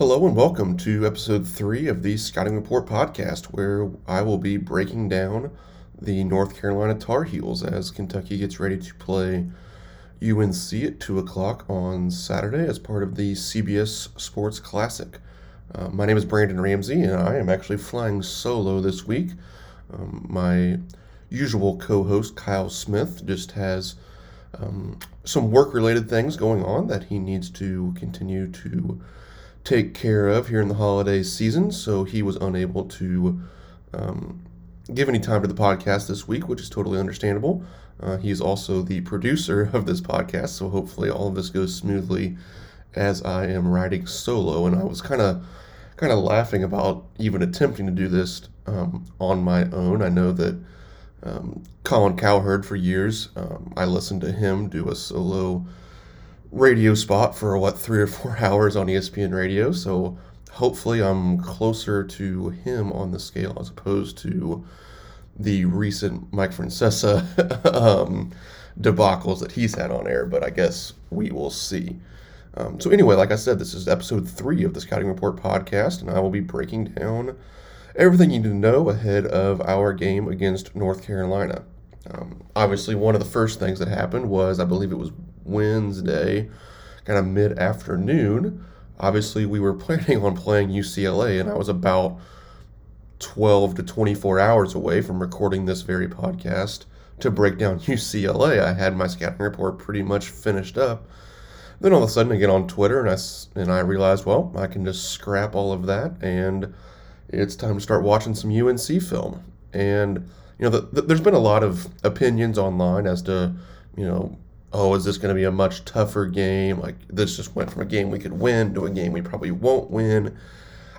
Hello and welcome to episode three of the Scouting Report podcast, where I will be breaking down the North Carolina Tar Heels as Kentucky gets ready to play UNC at 2 o'clock on Saturday as part of the CBS Sports Classic. Uh, my name is Brandon Ramsey, and I am actually flying solo this week. Um, my usual co host, Kyle Smith, just has um, some work related things going on that he needs to continue to take care of here in the holiday season, so he was unable to um, give any time to the podcast this week, which is totally understandable. Uh, he's also the producer of this podcast, so hopefully all of this goes smoothly as I am riding solo. And I was kind of kind of laughing about even attempting to do this um, on my own. I know that um, Colin Cowherd for years, um, I listened to him do a solo radio spot for what three or four hours on ESPN radio. So hopefully I'm closer to him on the scale as opposed to the recent Mike Francesa um, debacles that he's had on air. But I guess we will see. Um, so anyway, like I said, this is episode three of the Scouting Report podcast, and I will be breaking down everything you need to know ahead of our game against North Carolina. Um, obviously, one of the first things that happened was I believe it was Wednesday, kind of mid afternoon. Obviously, we were planning on playing UCLA, and I was about 12 to 24 hours away from recording this very podcast to break down UCLA. I had my scouting report pretty much finished up. Then all of a sudden, I get on Twitter and I, and I realized, well, I can just scrap all of that and it's time to start watching some UNC film. And, you know, the, the, there's been a lot of opinions online as to, you know, oh, is this going to be a much tougher game? Like, this just went from a game we could win to a game we probably won't win.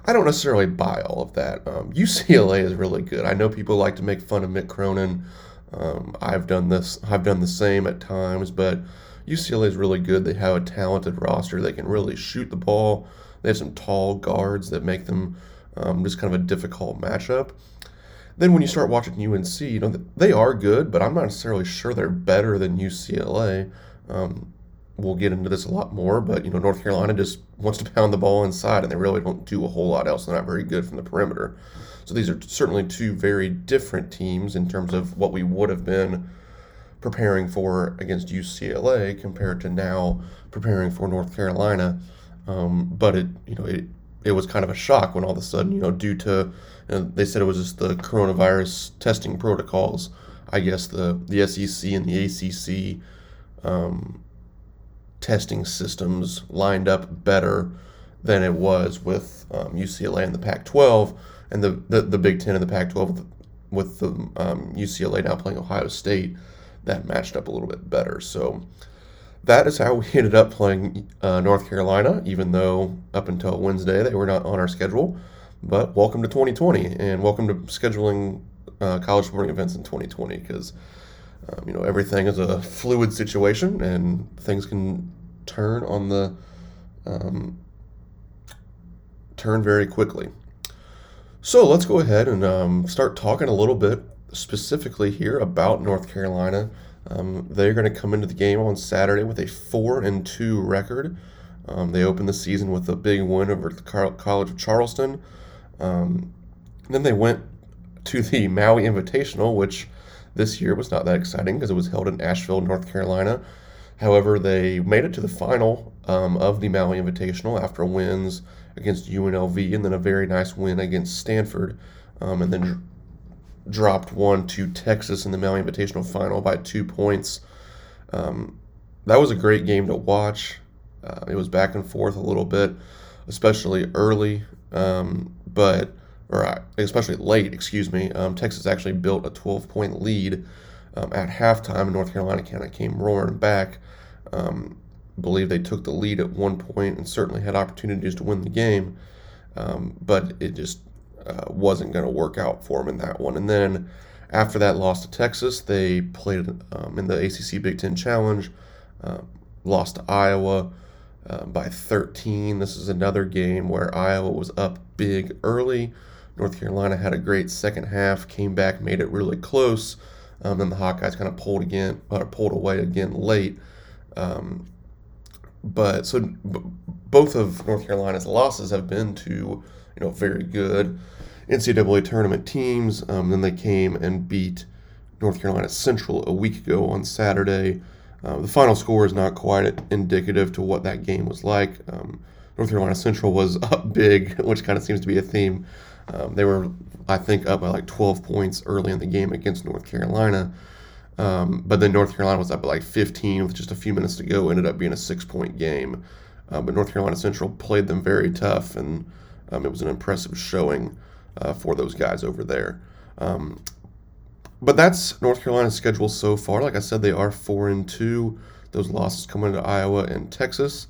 I don't necessarily buy all of that. Um, UCLA is really good. I know people like to make fun of Mick Cronin. Um, I've done this. I've done the same at times, but UCLA is really good. They have a talented roster. They can really shoot the ball. They have some tall guards that make them um, just kind of a difficult matchup. Then when you start watching UNC, you know they are good, but I'm not necessarily sure they're better than UCLA. Um, we'll get into this a lot more, but you know North Carolina just wants to pound the ball inside, and they really don't do a whole lot else. They're not very good from the perimeter. So these are certainly two very different teams in terms of what we would have been preparing for against UCLA compared to now preparing for North Carolina. Um, but it you know it it was kind of a shock when all of a sudden, you know, due to know, they said it was just the coronavirus testing protocols. I guess the the SEC and the ACC um, testing systems lined up better than it was with um, UCLA and the Pac-12 and the, the, the Big Ten and the Pac-12 with the, with the um, UCLA now playing Ohio State. That matched up a little bit better. So that is how we ended up playing uh, North Carolina, even though up until Wednesday they were not on our schedule. But welcome to 2020, and welcome to scheduling uh, college sporting events in 2020, because um, you know everything is a fluid situation, and things can turn on the um, turn very quickly. So let's go ahead and um, start talking a little bit specifically here about North Carolina um, they're going to come into the game on Saturday with a four and two record. Um, they opened the season with a big win over the College of Charleston. Um, then they went to the Maui Invitational, which this year was not that exciting because it was held in Asheville, North Carolina. However, they made it to the final um, of the Maui Invitational after wins against UNLV and then a very nice win against Stanford, um, and then dropped one to Texas in the Maui Invitational final by two points. Um, that was a great game to watch. Uh, it was back and forth a little bit, especially early, um, but or uh, especially late. Excuse me. Um, Texas actually built a 12 point lead um, at halftime, North Carolina kind of came roaring back. Um, believe they took the lead at one point and certainly had opportunities to win the game, um, but it just uh, wasn't going to work out for them in that one. And then after that loss to Texas, they played um, in the ACC Big Ten Challenge, uh, lost to Iowa uh, by 13. This is another game where Iowa was up big early. North Carolina had a great second half, came back, made it really close. Um, then the Hawkeyes kind of pulled again, or pulled away again late. Um, but so, both of North Carolina's losses have been to you know very good NCAA tournament teams. Um, then they came and beat North Carolina Central a week ago on Saturday. Uh, the final score is not quite indicative to what that game was like. Um, North Carolina Central was up big, which kind of seems to be a theme. Um, they were, I think, up by like 12 points early in the game against North Carolina. Um, but then North Carolina was up by like 15 with just a few minutes to go. Ended up being a six point game. Uh, but North Carolina Central played them very tough, and um, it was an impressive showing uh, for those guys over there. Um, but that's North Carolina's schedule so far. Like I said, they are four and two. Those losses coming to Iowa and Texas.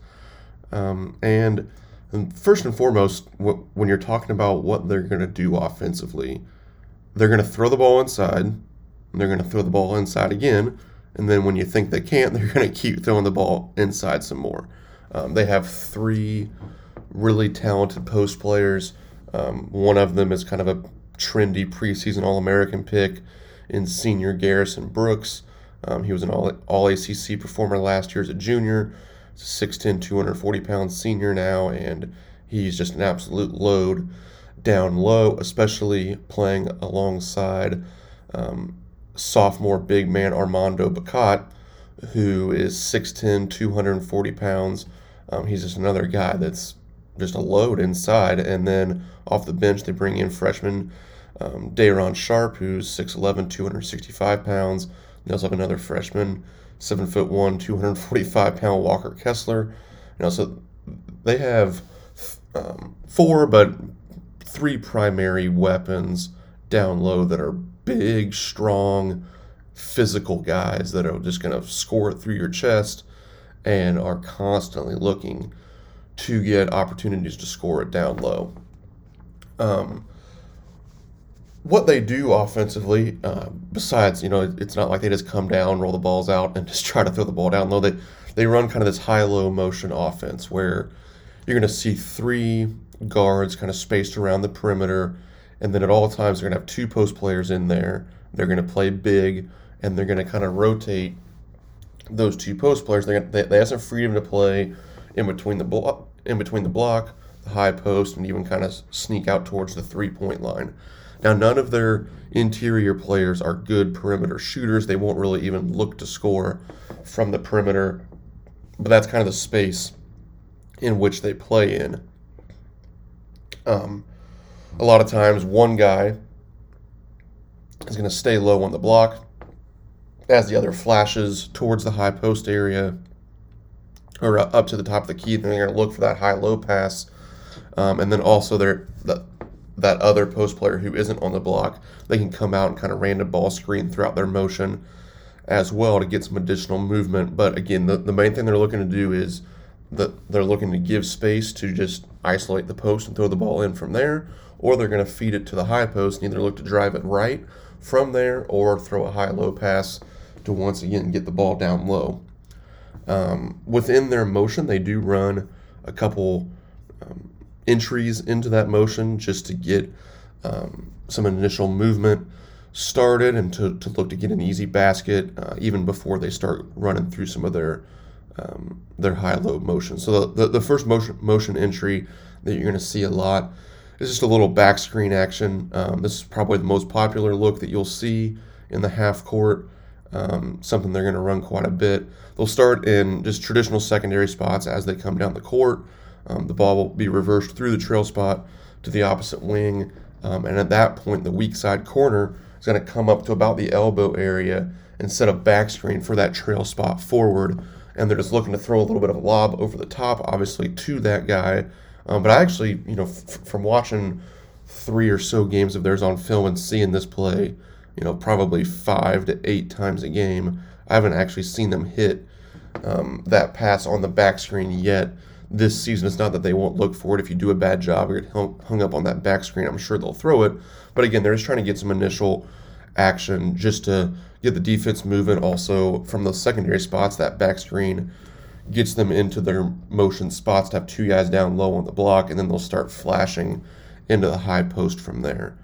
Um, and, and, first and foremost, when you're talking about what they're going to do offensively, they're going to throw the ball inside. they're going to throw the ball inside again. And then when you think they can't, they're going to keep throwing the ball inside some more. Um, they have three really talented post players. Um, one of them is kind of a trendy preseason All American pick in senior Garrison Brooks. Um, he was an all, all ACC performer last year as a junior. he's 6'10, 240 pound senior now, and he's just an absolute load down low, especially playing alongside um, sophomore big man Armando Bacot, who is 6'10, 240 pounds. Um, he's just another guy that's just a load inside. And then off the bench, they bring in freshman um, Day'Ron Sharpe, who's 6'11, 265 pounds. They also have another freshman, 7 foot 1, 245 pound Walker Kessler. You know, so they have um, four, but three primary weapons down low that are big, strong, physical guys that are just going to score it through your chest and are constantly looking to get opportunities to score it down low. Um, what they do offensively, uh, besides, you know, it's not like they just come down, roll the balls out, and just try to throw the ball down low. They, they run kind of this high low motion offense where you're going to see three guards kind of spaced around the perimeter, and then at all times, they're going to have two post players in there. They're going to play big, and they're going to kind of rotate those two post players. They, they, they have some freedom to play in between the block, in between the block, the high post, and even kind of sneak out towards the three point line. Now, none of their interior players are good perimeter shooters. They won't really even look to score from the perimeter, but that's kind of the space in which they play in. Um, a lot of times, one guy is going to stay low on the block as the other flashes towards the high post area or up to the top of the key. Then they're going to look for that high low pass. Um, and then also they're, the, that other post player who isn't on the block, they can come out and kind of random ball screen throughout their motion as well to get some additional movement. But again, the, the main thing they're looking to do is that they're looking to give space to just isolate the post and throw the ball in from there, or they're going to feed it to the high post and either look to drive it right from there or throw a high low pass to once again get the ball down low. Um, within their motion, they do run a couple um, entries into that motion just to get um, some initial movement started and to, to look to get an easy basket uh, even before they start running through some of their um, their high low motion. So the, the, the, first motion motion entry that you're going to see a lot is just a little back screen action. Um, this is probably the most popular look that you'll see in the half court. Um, something they're going to run quite a bit. They'll start in just traditional secondary spots as they come down the court. Um, the ball will be reversed through the trail spot to the opposite wing. Um, and at that point, the weak side corner is going to come up to about the elbow area and set a back screen for that trail spot forward. And they're just looking to throw a little bit of a lob over the top, obviously, to that guy. Um, but I actually, you know, f- from watching three or so games of theirs on film and seeing this play, you know, probably five to eight times a game, I haven't actually seen them hit um, that pass on the back screen yet this season. It's not that they won't look for it. If you do a bad job or get hung up on that back screen, I'm sure they'll throw it. But again, they're just trying to get some initial action just to get the defense moving. Also, from those secondary spots, that back screen gets them into their motion spots to have two guys down low on the block, and then they'll start flashing into the high post from there.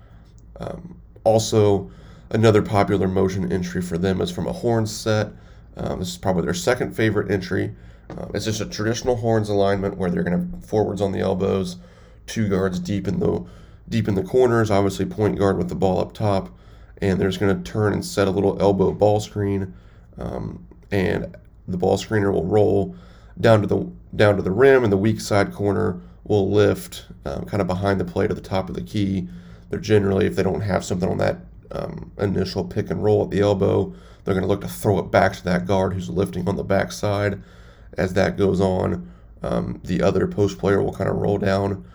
Um, also, another popular motion entry for them is from a horn set. Um, this is probably their second favorite entry. Um, it's just a traditional horns alignment where they're going to forwards on the elbows, two guards deep in the deep in the corners, obviously point guard with the ball up top, and they're just going to turn and set a little elbow ball screen, um, and the ball screener will roll down to the down to the rim, and the weak side corner will lift um, kind of behind the play to the top of the key. They're generally, if they don't have something on that um, initial pick and roll at the elbow, they're going to look to throw it back to that guard who's lifting on the backside. As that goes on, um, the other post player will kind of roll down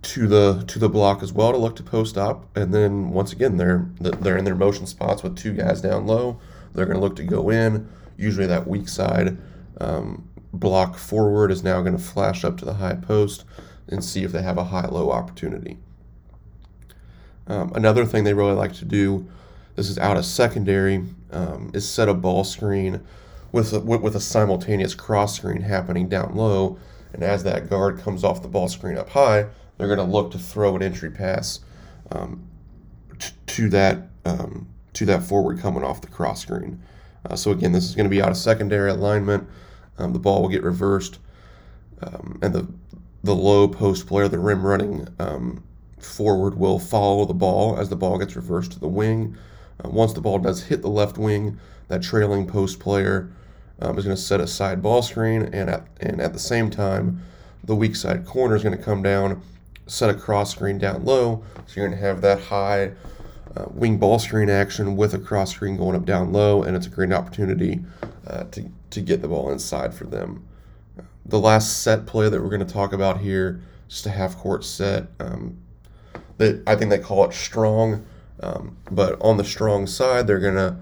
to the to the block as well to look to post up, and then once again they're they're in their motion spots with two guys down low. They're going to look to go in. Usually that weak side um, block forward is now going to flash up to the high post and see if they have a high-low opportunity. Um, another thing they really like to do, this is out of secondary, um, is set a ball screen with a, with a simultaneous cross screen happening down low. And as that guard comes off the ball screen up high, they're going to look to throw an entry pass um, t- to that um, to that forward coming off the cross screen. Uh, so again, this is going to be out of secondary alignment. Um, the ball will get reversed, um, and the the low post player, the rim running um, forward, will follow the ball as the ball gets reversed to the wing. Uh, once the ball does hit the left wing, that trailing post player um, is going to set a side ball screen, and at and at the same time, the weak side corner is going to come down, set a cross screen down low. So you're going to have that high uh, wing ball screen action with a cross screen going up down low, and it's a great opportunity uh, to to get the ball inside for them. The last set play that we're going to talk about here, just a half court set. Um, that I think they call it strong, um, but on the strong side, they're going to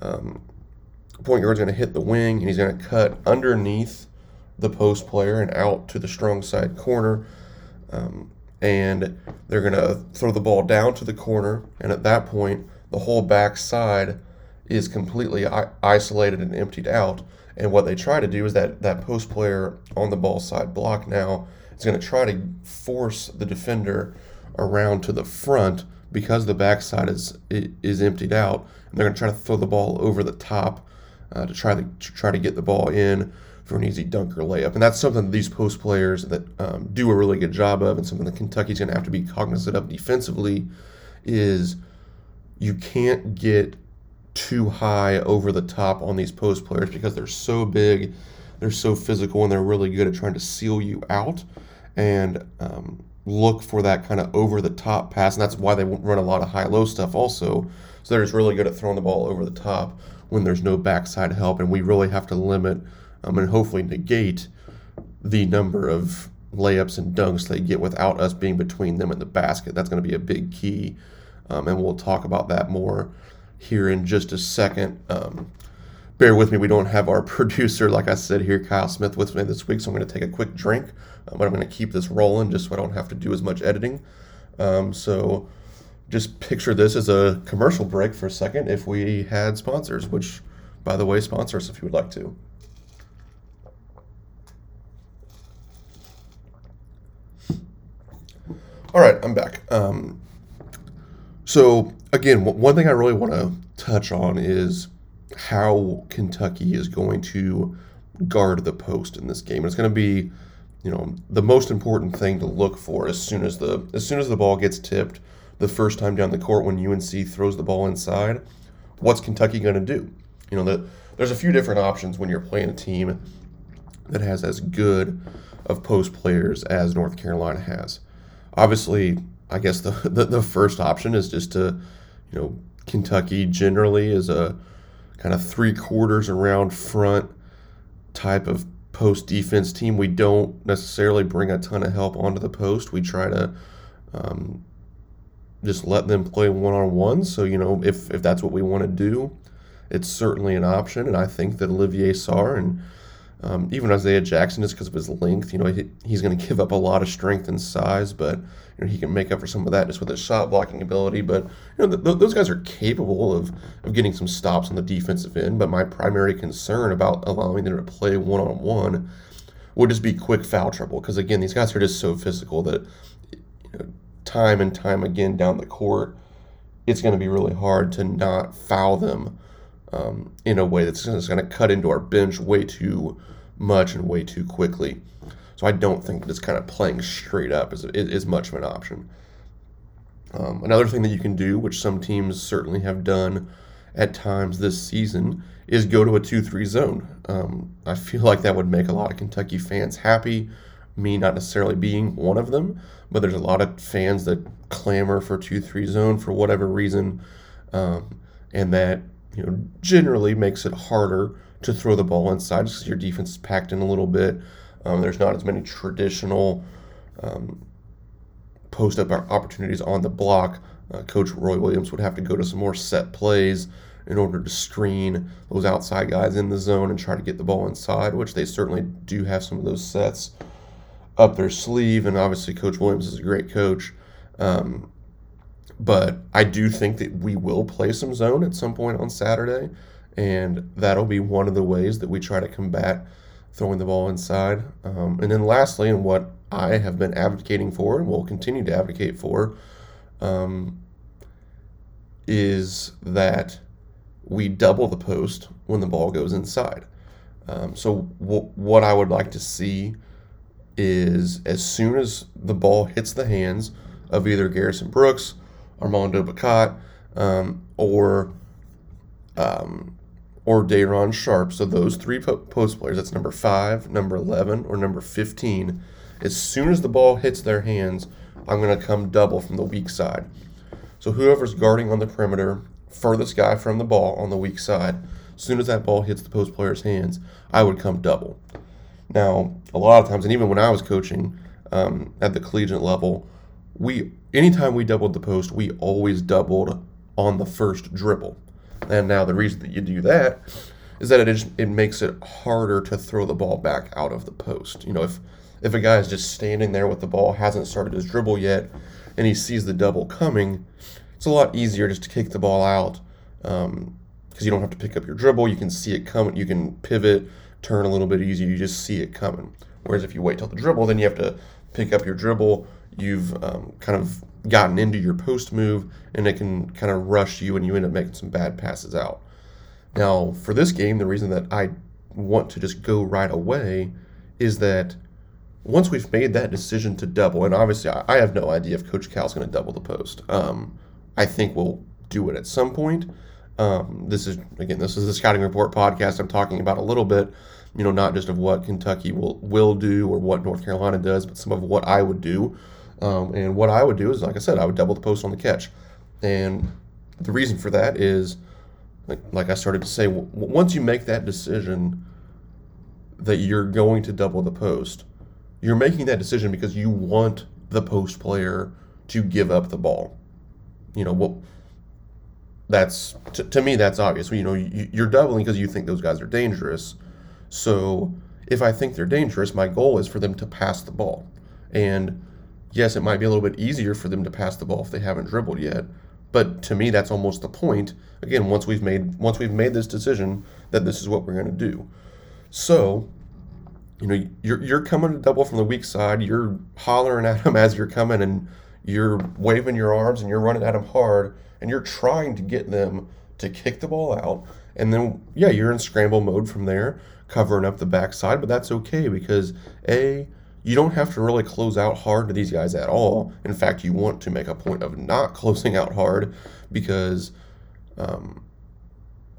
um, point guard's going to hit the wing, and he's going to cut underneath the post player and out to the strong side corner. Um, and they're going to throw the ball down to the corner. And at that point, the whole back side is completely isolated and emptied out. And what they try to do is that that post player on the ball side block now is going to try to force the defender around to the front because the backside is is emptied out. And they're going to try to throw the ball over the top uh, to try to, to try to get the ball in for an easy dunk or layup. And that's something that these post players that um, do a really good job of, and something that Kentucky's going to have to be cognizant of defensively, is you can't get too high over the top on these post players because they're so big, they're so physical, and they're really good at trying to seal you out and um, look for that kind of over the top pass. And that's why they run a lot of high low stuff also. So they're just really good at throwing the ball over the top when there's no backside help. And we really have to limit um, and hopefully negate the number of layups and dunks they get without us being between them and the basket. That's going to be a big key. Um, and we'll talk about that more here in just a second. Um, bear with me, we don't have our producer, like I said here, Kyle Smith, with me this week, so I'm going to take a quick drink, uh, but I'm going to keep this rolling just so I don't have to do as much editing. Um, so just picture this as a commercial break for a second if we had sponsors, which, by the way, sponsor us if you would like to. All right, I'm back. Um, so again, one thing I really want to touch on is how Kentucky is going to guard the post in this game. It's going to be, you know, the most important thing to look for as soon as the as soon as the ball gets tipped the first time down the court when UNC throws the ball inside. What's Kentucky going to do? You know, the, there's a few different options when you're playing a team that has as good of post players as North Carolina has obviously, I guess the, the, the first option is just to, you know, Kentucky generally is a kind of three quarters around front type of post defense team. We don't necessarily bring a ton of help onto the post. We try to um, just let them play one on one. So, you know, if, if that's what we want to do, it's certainly an option. And I think that Olivier Sarr and um, even Isaiah Jackson, just because of his length, you know, he, he's going to give up a lot of strength and size, but you know, he can make up for some of that just with his shot blocking ability. But you know, th- those guys are capable of, of getting some stops on the defensive end. But my primary concern about allowing them to play one on one would just be quick foul trouble, because again, these guys are just so physical that time and time again down the court, it's going to be really hard to not foul them um, in a way that's going to cut into our bench way too much and way too quickly. So I don't think that it's kind of playing straight up is, is much of an option. Um, another thing that you can do, which some teams certainly have done at times this season, is go to a 2 3 zone. Um, I feel like that would make a lot of Kentucky fans happy, me not necessarily being one of them, but there's a lot of fans that clamor for 2 3 zone for whatever reason. Um, and that you know generally makes it harder to throw the ball inside because your defense is packed in a little bit. Um, there's not as many traditional um, post up opportunities on the block. Uh, Coach Roy Williams would have to go to some more set plays in order to screen those outside guys in the zone and try to get the ball inside, which they certainly do have some of those sets up their sleeve. And obviously, Coach Williams is a great coach. Um, but I do think that we will play some zone at some point on Saturday, and that'll be one of the ways that we try to combat throwing the ball inside. Um, and then lastly, and what I have been advocating for and will continue to advocate for, um, is that we double the post when the ball goes inside. Um, so w- what I would like to see is as soon as the ball hits the hands of either Garrison Brooks Armando Bacot, um, or um, or Day'Ron Sharpe. So those three post players, that's number five, number 11, or number 15. As soon as the ball hits their hands, I'm going to come double from the weak side. So whoever's guarding on the perimeter, furthest guy from the ball on the weak side, as soon as that ball hits the post player's hands, I would come double. Now, a lot of times, and even when I was coaching um, at the collegiate level, we anytime we doubled the post, we always doubled on the first dribble. And now the reason that you do that is that it is, it makes it harder to throw the ball back out of the post. You know, if if a guy is just standing there with the ball, hasn't started his dribble yet, and he sees the double coming, it's a lot easier just to kick the ball out because um, you don't have to pick up your dribble. You can see it coming. You can pivot, turn a little bit easier. You just see it coming. Whereas if you wait till the dribble, then you have to pick up your dribble, you've um, kind of gotten into your post move and it can kind of rush you and you end up making some bad passes out. Now, for this game, the reason that I want to just go right away is that once we've made that decision to double, and obviously I have no idea if Coach Cal's going to double the post. Um, I think we'll do it at some point. Um, this is again, this is the scouting report podcast. I'm talking about a little bit, you know, not just of what Kentucky will will do or what North Carolina does, but some of what I would do um, and what I would do is, like I said, I would double the post on the catch. And the reason for that is, like, like I started to say, w- once you make that decision that you're going to double the post, you're making that decision because you want the post player to give up the ball. You know, what that's to, me that's obvious. You know, you, you're doubling because you think those guys are dangerous. So if I think they're dangerous, my goal is for them to pass the ball. And yes, it might be a little bit easier for them to pass the ball if they haven't dribbled yet. But to me, that's almost the point. Again, once we've made once we've made this decision that this is what we're going to do. So, you know, you're you're coming to double from the weak side. You're hollering at them as you're coming, and you're waving your arms and you're running at them hard, and you're trying to get them to kick the ball out. And then, yeah, you're in scramble mode from there, covering up the backside. But that's okay because a you don't have to really close out hard to these guys at all. In fact, you want to make a point of not closing out hard because, um,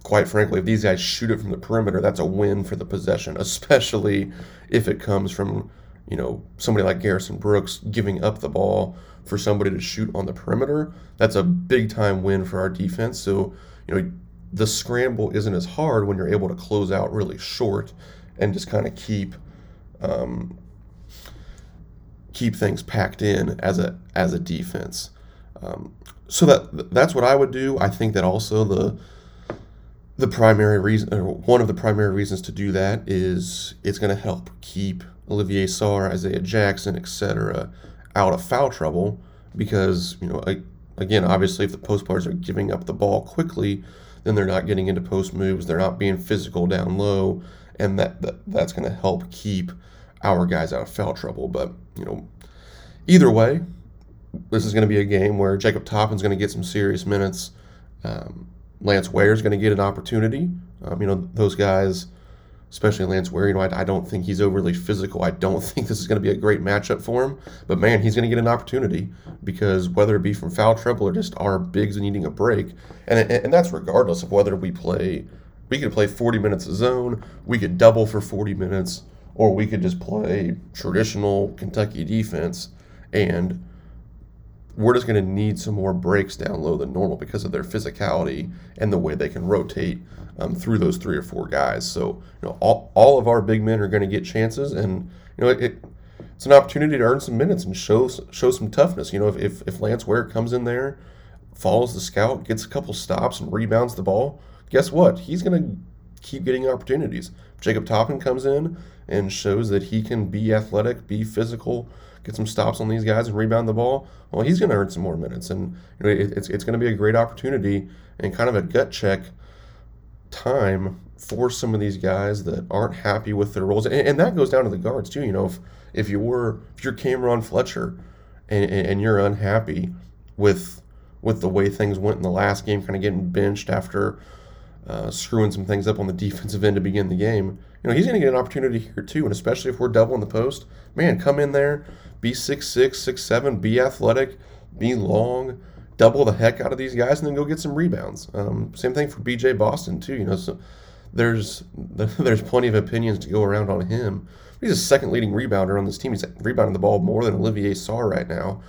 quite frankly, if these guys shoot it from the perimeter, that's a win for the possession, especially if it comes from, you know, somebody like Garrison Brooks giving up the ball for somebody to shoot on the perimeter. That's a big time win for our defense. So, you know, the scramble isn't as hard when you're able to close out really short and just kind of keep um, keep things packed in as a as a defense. Um, so that that's what I would do. I think that also the the primary reason, or one of the primary reasons to do that is it's going to help keep Olivier Sarr, Isaiah Jackson, etc., out of foul trouble because you know again, obviously, if the post players are giving up the ball quickly, then they're not getting into post moves. They're not being physical down low, and that, that that's going to help keep our guys out of foul trouble. But, you know, either way, this is going to be a game where Jacob Toppin's going to get some serious minutes. Um, Lance Ware's going to get an opportunity. Um, you know, those guys especially Lance Ware. You know, I, I don't think he's overly physical. I don't think this is going to be a great matchup for him. But man, he's going to get an opportunity because whether it be from foul trouble or just our bigs needing a break, and and that's regardless of whether we play. We could play 40 minutes of zone. We could double for 40 minutes, or we could just play traditional Kentucky defense and we're just going to need some more breaks down low than normal because of their physicality and the way they can rotate um, through those three or four guys. So, you know, all, all of our big men are going to get chances, and you know, it, it's an opportunity to earn some minutes and show show some toughness. You know, if if, if Lance Ware comes in there, follows the scout, gets a couple stops, and rebounds the ball, guess what? He's going to keep getting opportunities. Jacob Toppin comes in and shows that he can be athletic, be physical, get some stops on these guys and rebound the ball, well, he's going to earn some more minutes. And you know, it, it's, it's going to be a great opportunity and kind of a gut check time for some of these guys that aren't happy with their roles. And, and that goes down to the guards, too. You know, if, if you're if you're Cam'Ron Fletcher and, and you're unhappy with with the way things went in the last game, kind of getting benched after uh, screwing some things up on the defensive end to begin the game. You know, he's going to get an opportunity here too, and especially if we're doubling the post, man, come in there, be six six, six seven, be athletic, be long, double the heck out of these guys, and then go get some rebounds. Um, same thing for B.J. Boston too. You know, so there's there's plenty of opinions to go around on him. He's a second leading rebounder on this team. He's rebounding the ball more than Olivier Sarr right now.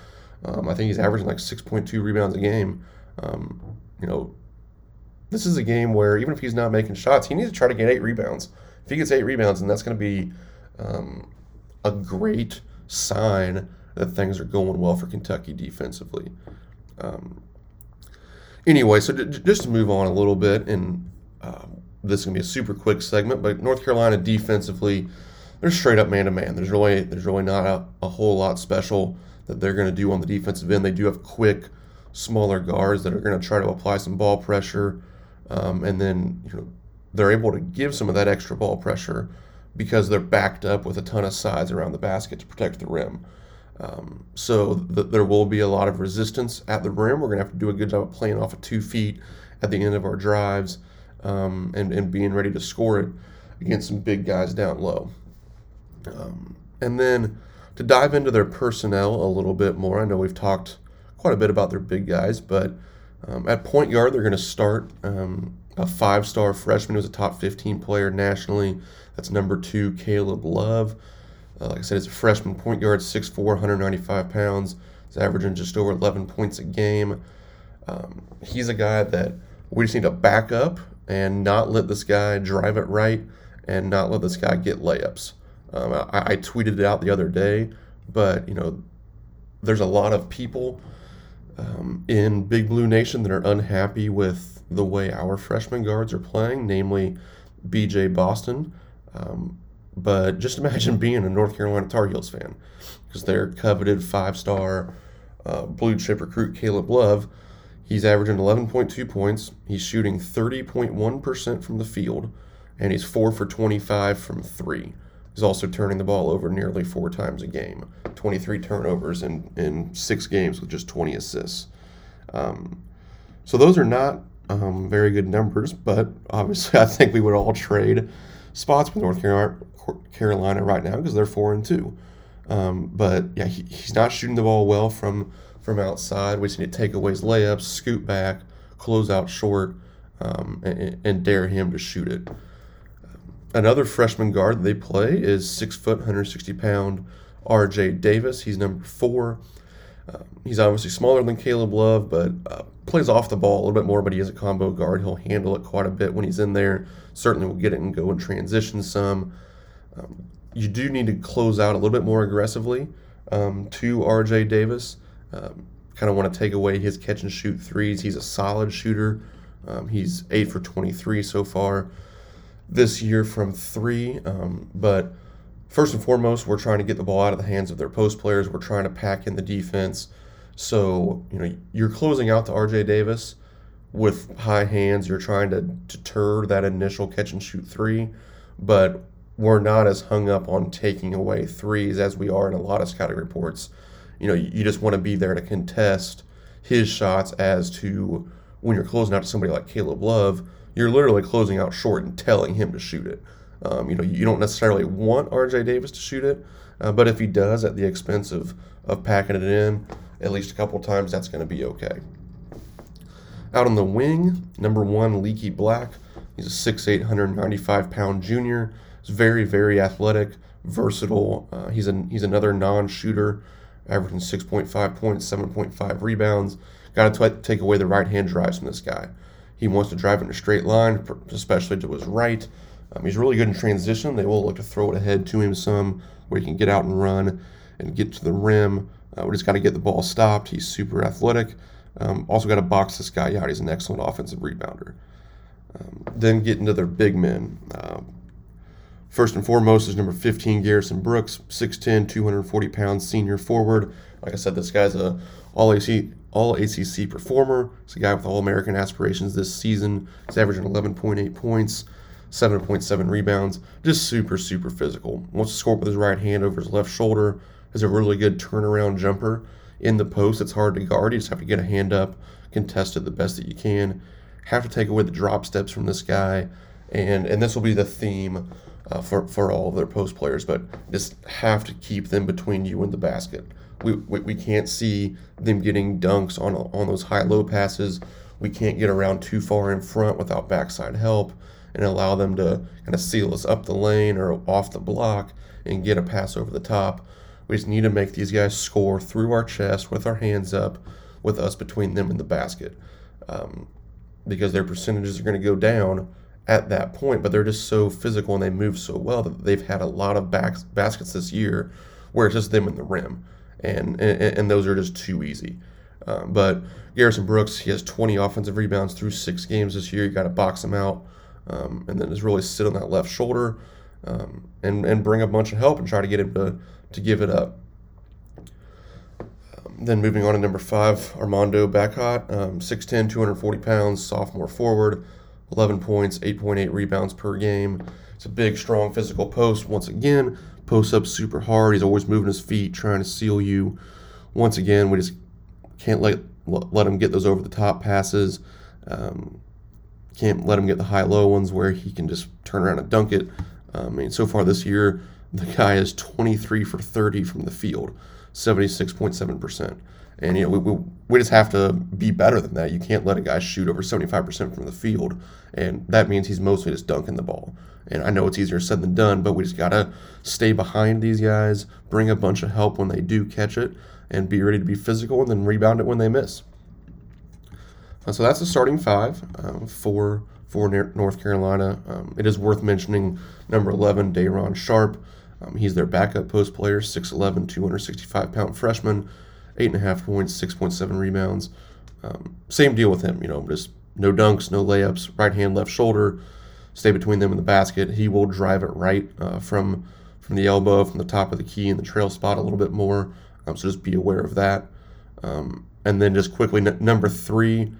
Um, I think he's averaging like 6.2 rebounds a game. Um, you know, this is a game where even if he's not making shots, he needs to try to get eight rebounds. If he gets eight rebounds, then that's going to be um, a great sign that things are going well for Kentucky defensively. Um, anyway, so d- just to move on a little bit, and uh, this is gonna be a super quick segment, but North Carolina defensively, they're straight up man to man. There's really there's really not a, a whole lot special that they're going to do on the defensive end. They do have quick, smaller guards that are going to try to apply some ball pressure, um, and then you know they're able to give some of that extra ball pressure because they're backed up with a ton of sides around the basket to protect the rim. Um, so th- there will be a lot of resistance at the rim. We're going to have to do a good job of playing off of two feet at the end of our drives um, and, and being ready to score it against some big guys down low. Um, and then to dive into their personnel a little bit more, I know we've talked quite a bit about their big guys, but um, at point guard, they're going to start um, a five star freshman who's a top 15 player nationally. That's number two, Caleb Love. Uh, like I said, he's a freshman point guard, 6'4, 195 pounds. He's averaging just over 11 points a game. Um, he's a guy that we just need to back up and not let this guy drive it right and not let this guy get layups. Um, I, I, tweeted it out the other day, but you know, there's a lot of people um, in Big Blue Nation that are unhappy with the way our freshman guards are playing, namely BJ Boston. Um, but just imagine being a North Carolina Tar Heels fan because their coveted five star uh, blue chip recruit Caleb Love, he's averaging 11.2 points. He's shooting 30.1% from the field, and he's 4 for 25 from three. He's also turning the ball over nearly four times a game, 23 turnovers in, in six games with just 20 assists. Um, so those are not um, very good numbers, but obviously I think we would all trade spots with North Carolina right now because they're four and two. Um, but yeah, he, he's not shooting the ball well from from outside. We just need to take layups, scoot back, close out short, um, and, and, dare him to shoot it. Another freshman guard they play is six foot, 160 pound R.J. Davis. He's number four. Uh, he's obviously smaller than Caleb Love, but uh, plays off the ball a little bit more. But he is a combo guard. He'll handle it quite a bit when he's in there. Certainly will get it and go and transition some. Um, you do need to close out a little bit more aggressively um, to RJ Davis. Um, kind of want to take away his catch and shoot threes. He's a solid shooter. Um, he's 8 for 23 so far this year from three. Um, but first and foremost, we're trying to get the ball out of the hands of their post players. We're trying to pack in the defense. So, you know, you're closing out to RJ Davis with high hands. You're trying to deter that initial catch and shoot three. But we're not as hung up on taking away threes as we are in a lot of scouting reports. You know, you just want to be there to contest his shots as to when you're closing out to somebody like Caleb Love, you're literally closing out short and telling him to shoot it. Um, you know, you don't necessarily want RJ Davis to shoot it, uh, but if he does at the expense of, of packing it in at least a couple times, that's going to be okay. Out on the wing, number one, Leaky Black. He's a 6'8", 195 pound junior. He's very, very athletic, versatile. Uh, he's a, he's another non-shooter, averaging 6.5 points, 7.5 rebounds. Got to take away the right hand drives from this guy. He wants to drive in a straight line, especially to his right. Um, he's really good in transition. They will look to throw it ahead to him some, where he can get out and run and get to the rim. Uh, we just got to get the ball stopped. He's super athletic. Um, also got to box this guy out. He's an excellent offensive rebounder. Um, then get into their big men. Um, first and foremost is number 15, Garrison Brooks, 6'10", 240 pounds, senior forward. Like I said, this guy's a all AC all ACC performer. He's a guy with All American aspirations this season. He's averaging 11.8 points, 7.7 rebounds. Just super, super physical. Wants to score with his right hand over his left shoulder. Has a really good turnaround jumper in the post. It's hard to guard. You just have to get a hand up, contest it the best that you can. Have to take away the drop steps from this guy, and and this will be the theme uh, for for all of their post players. But just have to keep them between you and the basket. We, we, we can't see them getting dunks on on those high low passes. We can't get around too far in front without backside help and allow them to kind of seal us up the lane or off the block and get a pass over the top. We just need to make these guys score through our chest with our hands up, with us between them and the basket, um, because their percentages are going to go down at that point. But they're just so physical and they move so well that they've had a lot of back, baskets this year where it's just them in the rim, and and, and those are just too easy. Um, but Garrison Brooks, he has 20 offensive rebounds through six games this year. You got to box him out, um, and then just really sit on that left shoulder, um, and and bring a bunch of help and try to get him to to give it up. Um, then moving on to number five, Armando Bacot, um, 6'10", 240 pounds, sophomore forward, 11 points, 8.8 rebounds per game. It's a big, strong physical post. Once again, posts up super hard. He's always moving his feet, trying to seal you. Once again, we just can't let let him get those over the top passes. Um, can't let him get the high low ones where he can just turn around and dunk it. Um, I mean, so far this year, the guy is 23 for 30 from the field, 76.7%. And, you know, we, we, we just have to be better than that. You can't let a guy shoot over 75% from the field. And that means he's mostly just dunking the ball. And I know it's easier said than done, but we just got to stay behind these guys, bring a bunch of help when they do catch it, and be ready to be physical and then rebound it when they miss. Uh, so that's the starting five um, for for North Carolina. Um, it is worth mentioning number 11, Day'Ron Sharpe. Um, he's their backup post player, 6'11, 265 pound freshman, 8.5 points, 6.7 rebounds. Um, same deal with him, you know, just no dunks, no layups, right hand, left shoulder, stay between them and the basket. He will drive it right uh, from from the elbow, from the top of the key in the trail spot a little bit more. Um, so just be aware of that. Um, and then just quickly, n- number three,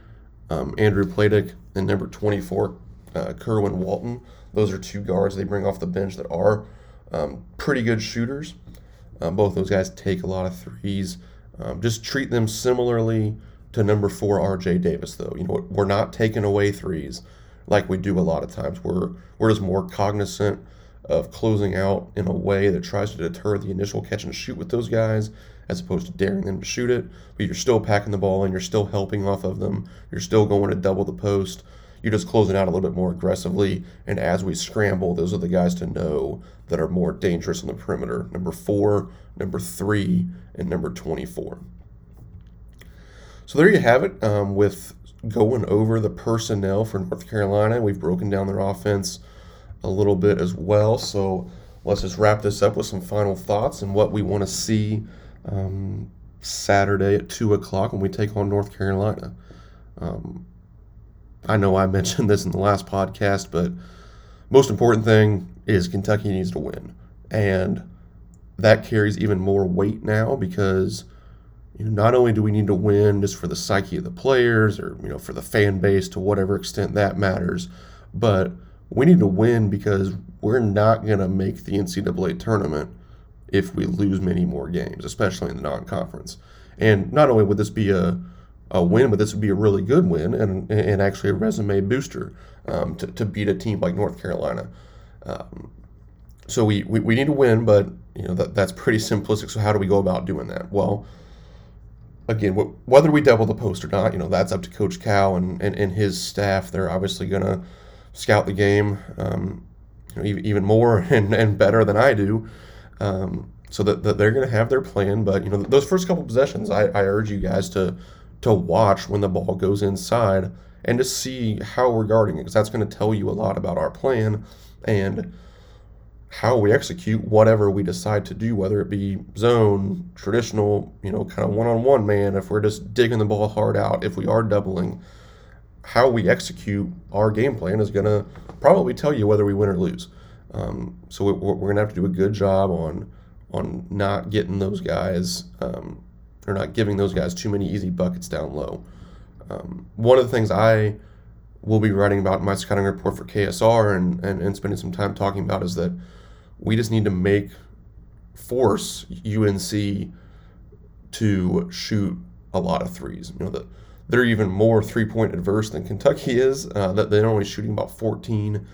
um, Andrew Platek, and number 24, uh, Kerwin Walton. Those are two guards they bring off the bench that are um, pretty good shooters. Um, both those guys take a lot of threes. Um, just treat them similarly to number four RJ Davis, though. You know, we're not taking away threes like we do a lot of times. We're we're just more cognizant of closing out in a way that tries to deter the initial catch and shoot with those guys as opposed to daring them to shoot it. But you're still packing the ball and you're still helping off of them. You're still going to double the post. You're just closing out a little bit more aggressively. And as we scramble, those are the guys to know that are more dangerous on the perimeter. Number four, number three, and number 24. So there you have it um, with going over the personnel for North Carolina. We've broken down their offense a little bit as well. So let's just wrap this up with some final thoughts and what we want to see um, Saturday at 2 o'clock when we take on North Carolina. Um, I know I mentioned this in the last podcast, but most important thing is Kentucky needs to win. And that carries even more weight now because you know, not only do we need to win just for the psyche of the players or you know for the fan base to whatever extent that matters, but we need to win because we're not going to make the NCAA tournament if we lose many more games, especially in the non-conference. And not only would this be a a win, but this would be a really good win and, and actually a resume booster um, to, to beat a team like North Carolina. Um, so we, we, we need to win, but you know that, that's pretty simplistic. So how do we go about doing that? Well, again, whether we double the post or not, you know that's up to Coach Cal and, and, and his staff. They're obviously going to scout the game, um, you know, even more and, and better than I do. Um, so that, that they're going to have their plan. But you know, those first couple possessions, I, I urge you guys to to watch when the ball goes inside and to see how we're guarding it because that's going to tell you a lot about our plan and how we execute whatever we decide to do, whether it be zone, traditional, you know, kind of one on one man, if we're just digging the ball hard out, if we are doubling, how we execute our game plan is going to probably tell you whether we win or lose. Um, so we're, we're going to have to do a good job on on not getting those guys um, or not giving those guys too many easy buckets down low. Um, one of the things I will be writing about in my scouting report for KSR and, and, and spending some time talking about is that we just need to make force UNC to shoot a lot of threes. You know that they're even more three point adverse than Kentucky is. Uh, that they're only shooting about 14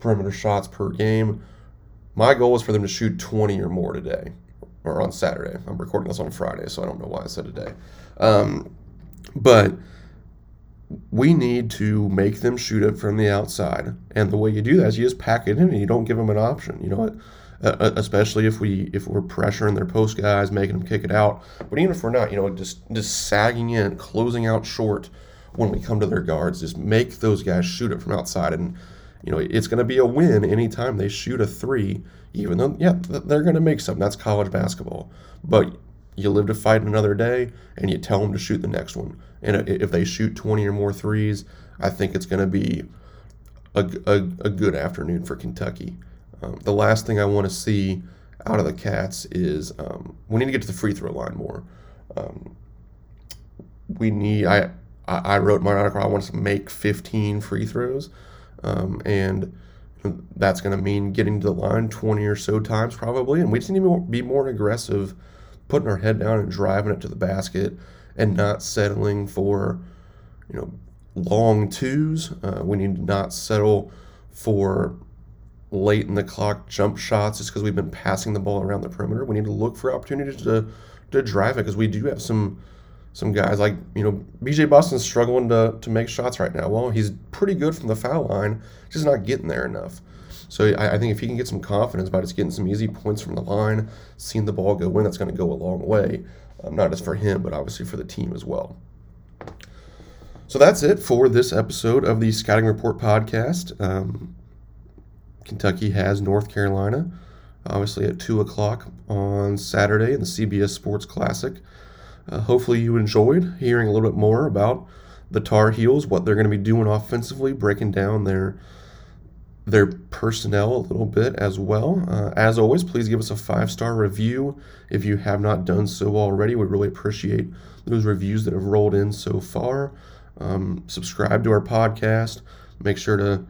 perimeter shots per game. My goal is for them to shoot 20 or more today, or on Saturday. I'm recording this on Friday, so I don't know why I said today. Um, but we need to make them shoot it from the outside. And the way you do that is you just pack it in and you don't give them an option. You know what? Uh, uh, especially if we if we're pressuring their post guys, making them kick it out. But even if we're not, you know, just just sagging in, closing out short when we come to their guards, just make those guys shoot it from outside. And you know, it's going to be a win anytime they shoot a three. Even though, yeah, they're going to make some. That's college basketball. But you live to fight another day, and you tell them to shoot the next one. And if they shoot 20 or more threes, I think it's going to be a, a, a, good afternoon for Kentucky. Um, the last thing I want to see out of the Cats is um, we need to get to the free throw line more. Um, we need, I, I wrote my article, I want to make 15 free throws. Um, and that's going to mean getting to the line 20 or so times probably. And we just need to be more aggressive putting our head down and driving it to the basket and not settling for, you know, long twos. Uh, we need to not settle for late in the clock jump shots just because we've been passing the ball around the perimeter. We need to look for opportunities to to drive it because we do have some some guys like you know BJ Boston's struggling to to make shots right now. Well, he's pretty good from the foul line, just not getting there enough. So I, I, think if he can get some confidence by just getting some easy points from the line, seeing the ball go in, that's going to go a long way, um, not just for him, but obviously for the team as well. So that's it for this episode of the Scouting Report podcast. Um, Kentucky has North Carolina, obviously at 2 o'clock on Saturday in the CBS Sports Classic. Uh, hopefully, you enjoyed hearing a little bit more about the Tar Heels, what they're going to be doing offensively, breaking down their their personnel a little bit as well. Uh, as always, please give us a five star review if you have not done so already. We really appreciate those reviews that have rolled in so far. Um, subscribe to our podcast. Make sure to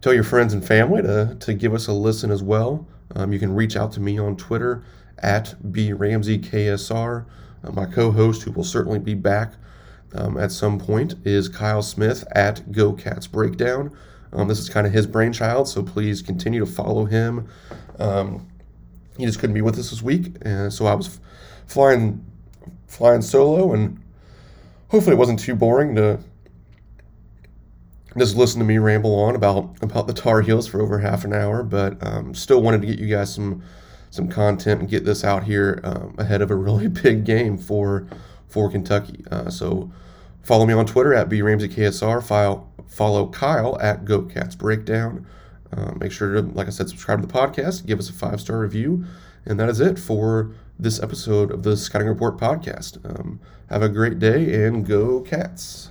tell your friends and family to, to give us a listen as well. Um, you can reach out to me on Twitter at bramseyksr. Uh, my co host, who will certainly be back um, at some point, is Kyle Smith at Go Cats Breakdown. Um, this is kind of his brainchild, so please continue to follow him. Um, he just couldn't be with us this week, and so I was flying flying solo, and hopefully it wasn't too boring to just listen to me ramble on about about the Tar Heels for over half an hour. But um, still wanted to get you guys some some content and get this out here um, ahead of a really big game for for Kentucky. Uh, so follow me on Twitter at bramseyksr. File follow Kyle at GoCats Breakdown. Uh, make sure to, like I said, subscribe to the podcast, give us a five star review, and that is it for this episode of the Scouting Report podcast. Um, have a great day and go Cats.